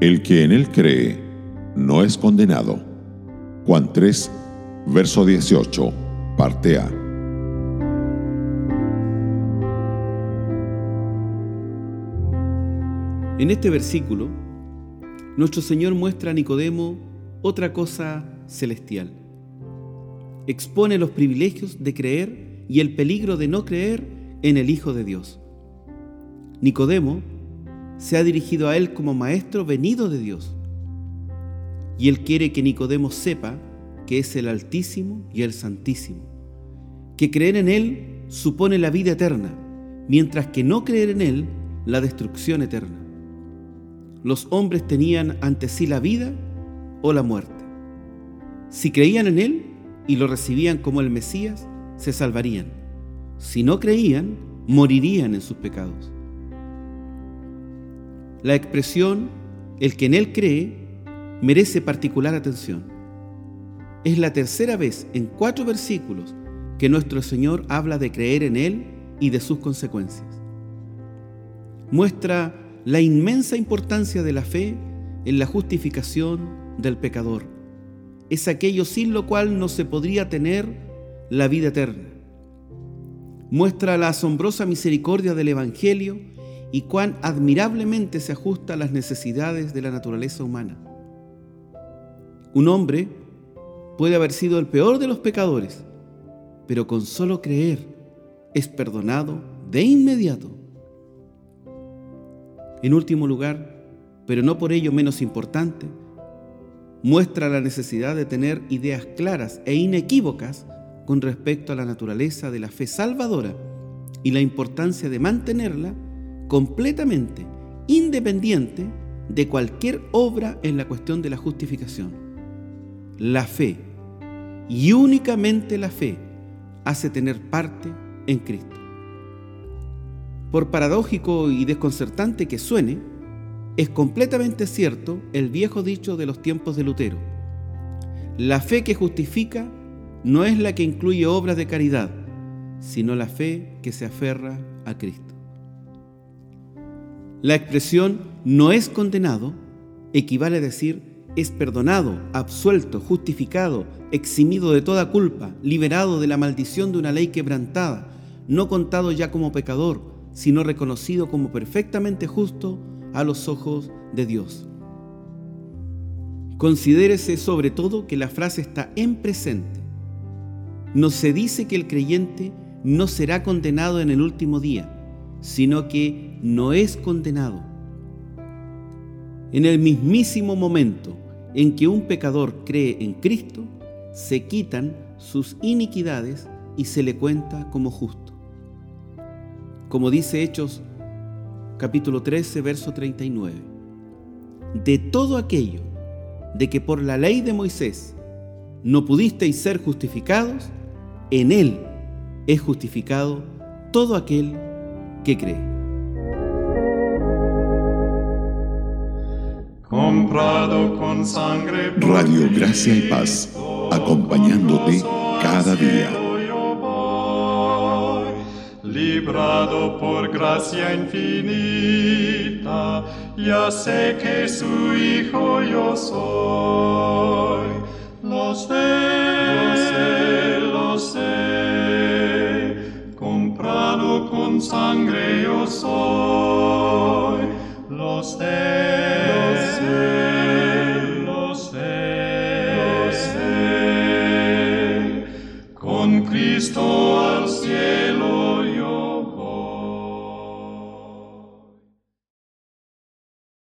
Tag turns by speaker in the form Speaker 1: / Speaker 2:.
Speaker 1: El que en él cree no es condenado. Juan 3, verso 18, parte A.
Speaker 2: En este versículo, nuestro Señor muestra a Nicodemo otra cosa celestial. Expone los privilegios de creer y el peligro de no creer en el Hijo de Dios. Nicodemo se ha dirigido a él como maestro venido de Dios. Y él quiere que Nicodemo sepa que es el Altísimo y el Santísimo, que creer en él supone la vida eterna, mientras que no creer en él la destrucción eterna los hombres tenían ante sí la vida o la muerte. Si creían en Él y lo recibían como el Mesías, se salvarían. Si no creían, morirían en sus pecados. La expresión el que en Él cree merece particular atención. Es la tercera vez en cuatro versículos que nuestro Señor habla de creer en Él y de sus consecuencias. Muestra la inmensa importancia de la fe en la justificación del pecador. Es aquello sin lo cual no se podría tener la vida eterna. Muestra la asombrosa misericordia del Evangelio y cuán admirablemente se ajusta a las necesidades de la naturaleza humana. Un hombre puede haber sido el peor de los pecadores, pero con solo creer es perdonado de inmediato. En último lugar, pero no por ello menos importante, muestra la necesidad de tener ideas claras e inequívocas con respecto a la naturaleza de la fe salvadora y la importancia de mantenerla completamente independiente de cualquier obra en la cuestión de la justificación. La fe, y únicamente la fe, hace tener parte en Cristo. Por paradójico y desconcertante que suene, es completamente cierto el viejo dicho de los tiempos de Lutero. La fe que justifica no es la que incluye obras de caridad, sino la fe que se aferra a Cristo. La expresión no es condenado equivale a decir es perdonado, absuelto, justificado, eximido de toda culpa, liberado de la maldición de una ley quebrantada, no contado ya como pecador, sino reconocido como perfectamente justo a los ojos de Dios. Considérese sobre todo que la frase está en presente. No se dice que el creyente no será condenado en el último día, sino que no es condenado. En el mismísimo momento en que un pecador cree en Cristo, se quitan sus iniquidades y se le cuenta como justo como dice Hechos capítulo 13, verso 39. De todo aquello de que por la ley de Moisés no pudisteis ser justificados, en él es justificado todo aquel que cree.
Speaker 3: Comprado con sangre.
Speaker 1: Radio Gracia y Paz, acompañándote cada día
Speaker 3: librado por gracia infinita, ya sé que su hijo yo soy. Lo sé, con sangre yo soy. Lo sé, lo sé, lo sé, lo sé. Con Cristo